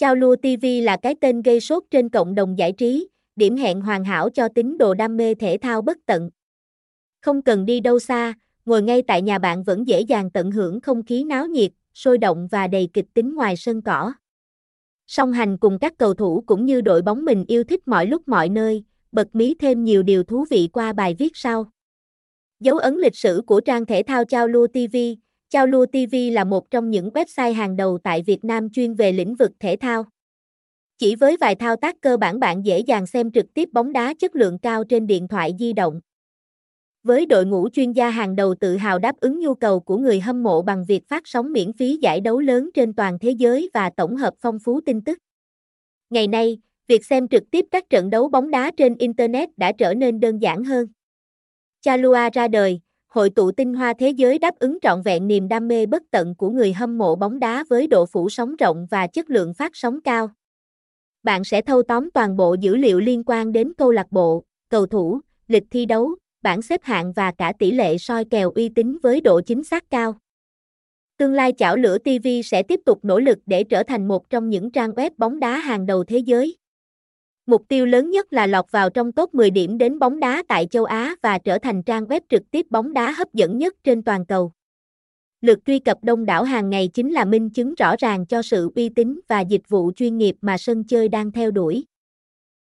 Chao Lua TV là cái tên gây sốt trên cộng đồng giải trí, điểm hẹn hoàn hảo cho tín đồ đam mê thể thao bất tận. Không cần đi đâu xa, ngồi ngay tại nhà bạn vẫn dễ dàng tận hưởng không khí náo nhiệt, sôi động và đầy kịch tính ngoài sân cỏ. Song hành cùng các cầu thủ cũng như đội bóng mình yêu thích mọi lúc mọi nơi, bật mí thêm nhiều điều thú vị qua bài viết sau. Dấu ấn lịch sử của trang thể thao Chao Lua TV Chao Lua TV là một trong những website hàng đầu tại Việt Nam chuyên về lĩnh vực thể thao. Chỉ với vài thao tác cơ bản bạn dễ dàng xem trực tiếp bóng đá chất lượng cao trên điện thoại di động. Với đội ngũ chuyên gia hàng đầu tự hào đáp ứng nhu cầu của người hâm mộ bằng việc phát sóng miễn phí giải đấu lớn trên toàn thế giới và tổng hợp phong phú tin tức. Ngày nay, việc xem trực tiếp các trận đấu bóng đá trên Internet đã trở nên đơn giản hơn. Chalua ra đời, hội tụ tinh hoa thế giới đáp ứng trọn vẹn niềm đam mê bất tận của người hâm mộ bóng đá với độ phủ sóng rộng và chất lượng phát sóng cao. Bạn sẽ thâu tóm toàn bộ dữ liệu liên quan đến câu lạc bộ, cầu thủ, lịch thi đấu, bảng xếp hạng và cả tỷ lệ soi kèo uy tín với độ chính xác cao. Tương lai chảo lửa TV sẽ tiếp tục nỗ lực để trở thành một trong những trang web bóng đá hàng đầu thế giới. Mục tiêu lớn nhất là lọt vào trong top 10 điểm đến bóng đá tại châu Á và trở thành trang web trực tiếp bóng đá hấp dẫn nhất trên toàn cầu. Lượt truy cập đông đảo hàng ngày chính là minh chứng rõ ràng cho sự uy tín và dịch vụ chuyên nghiệp mà sân chơi đang theo đuổi.